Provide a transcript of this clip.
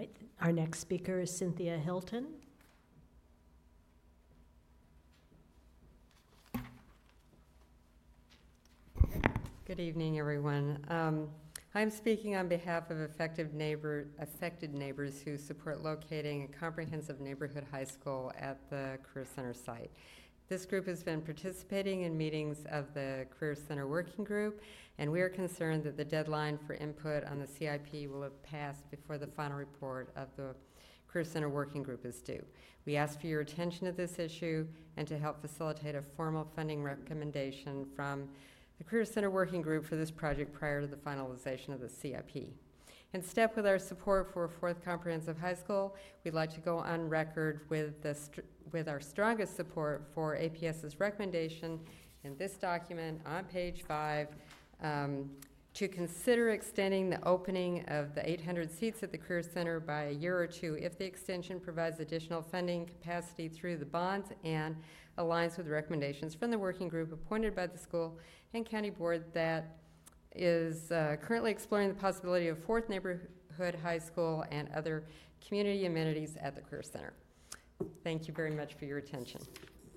right, our next speaker is Cynthia Hilton. Good evening, everyone. Um, I'm speaking on behalf of neighbor, affected neighbors who support locating a comprehensive neighborhood high school at the Career Center site. This group has been participating in meetings of the Career Center Working Group, and we are concerned that the deadline for input on the CIP will have passed before the final report of the Career Center Working Group is due. We ask for your attention to this issue and to help facilitate a formal funding recommendation from the Career Center Working Group for this project prior to the finalization of the CIP. In step with our support for a Fourth Comprehensive High School, we'd like to go on record with the, str- with our strongest support for APS's recommendation in this document on page five, um, to consider extending the opening of the 800 seats at the Career Center by a year or two if the extension provides additional funding capacity through the bonds and aligns with recommendations from the working group appointed by the school and county board that is uh, currently exploring the possibility of fourth neighborhood high school and other community amenities at the Career Center. Thank you very much for your attention.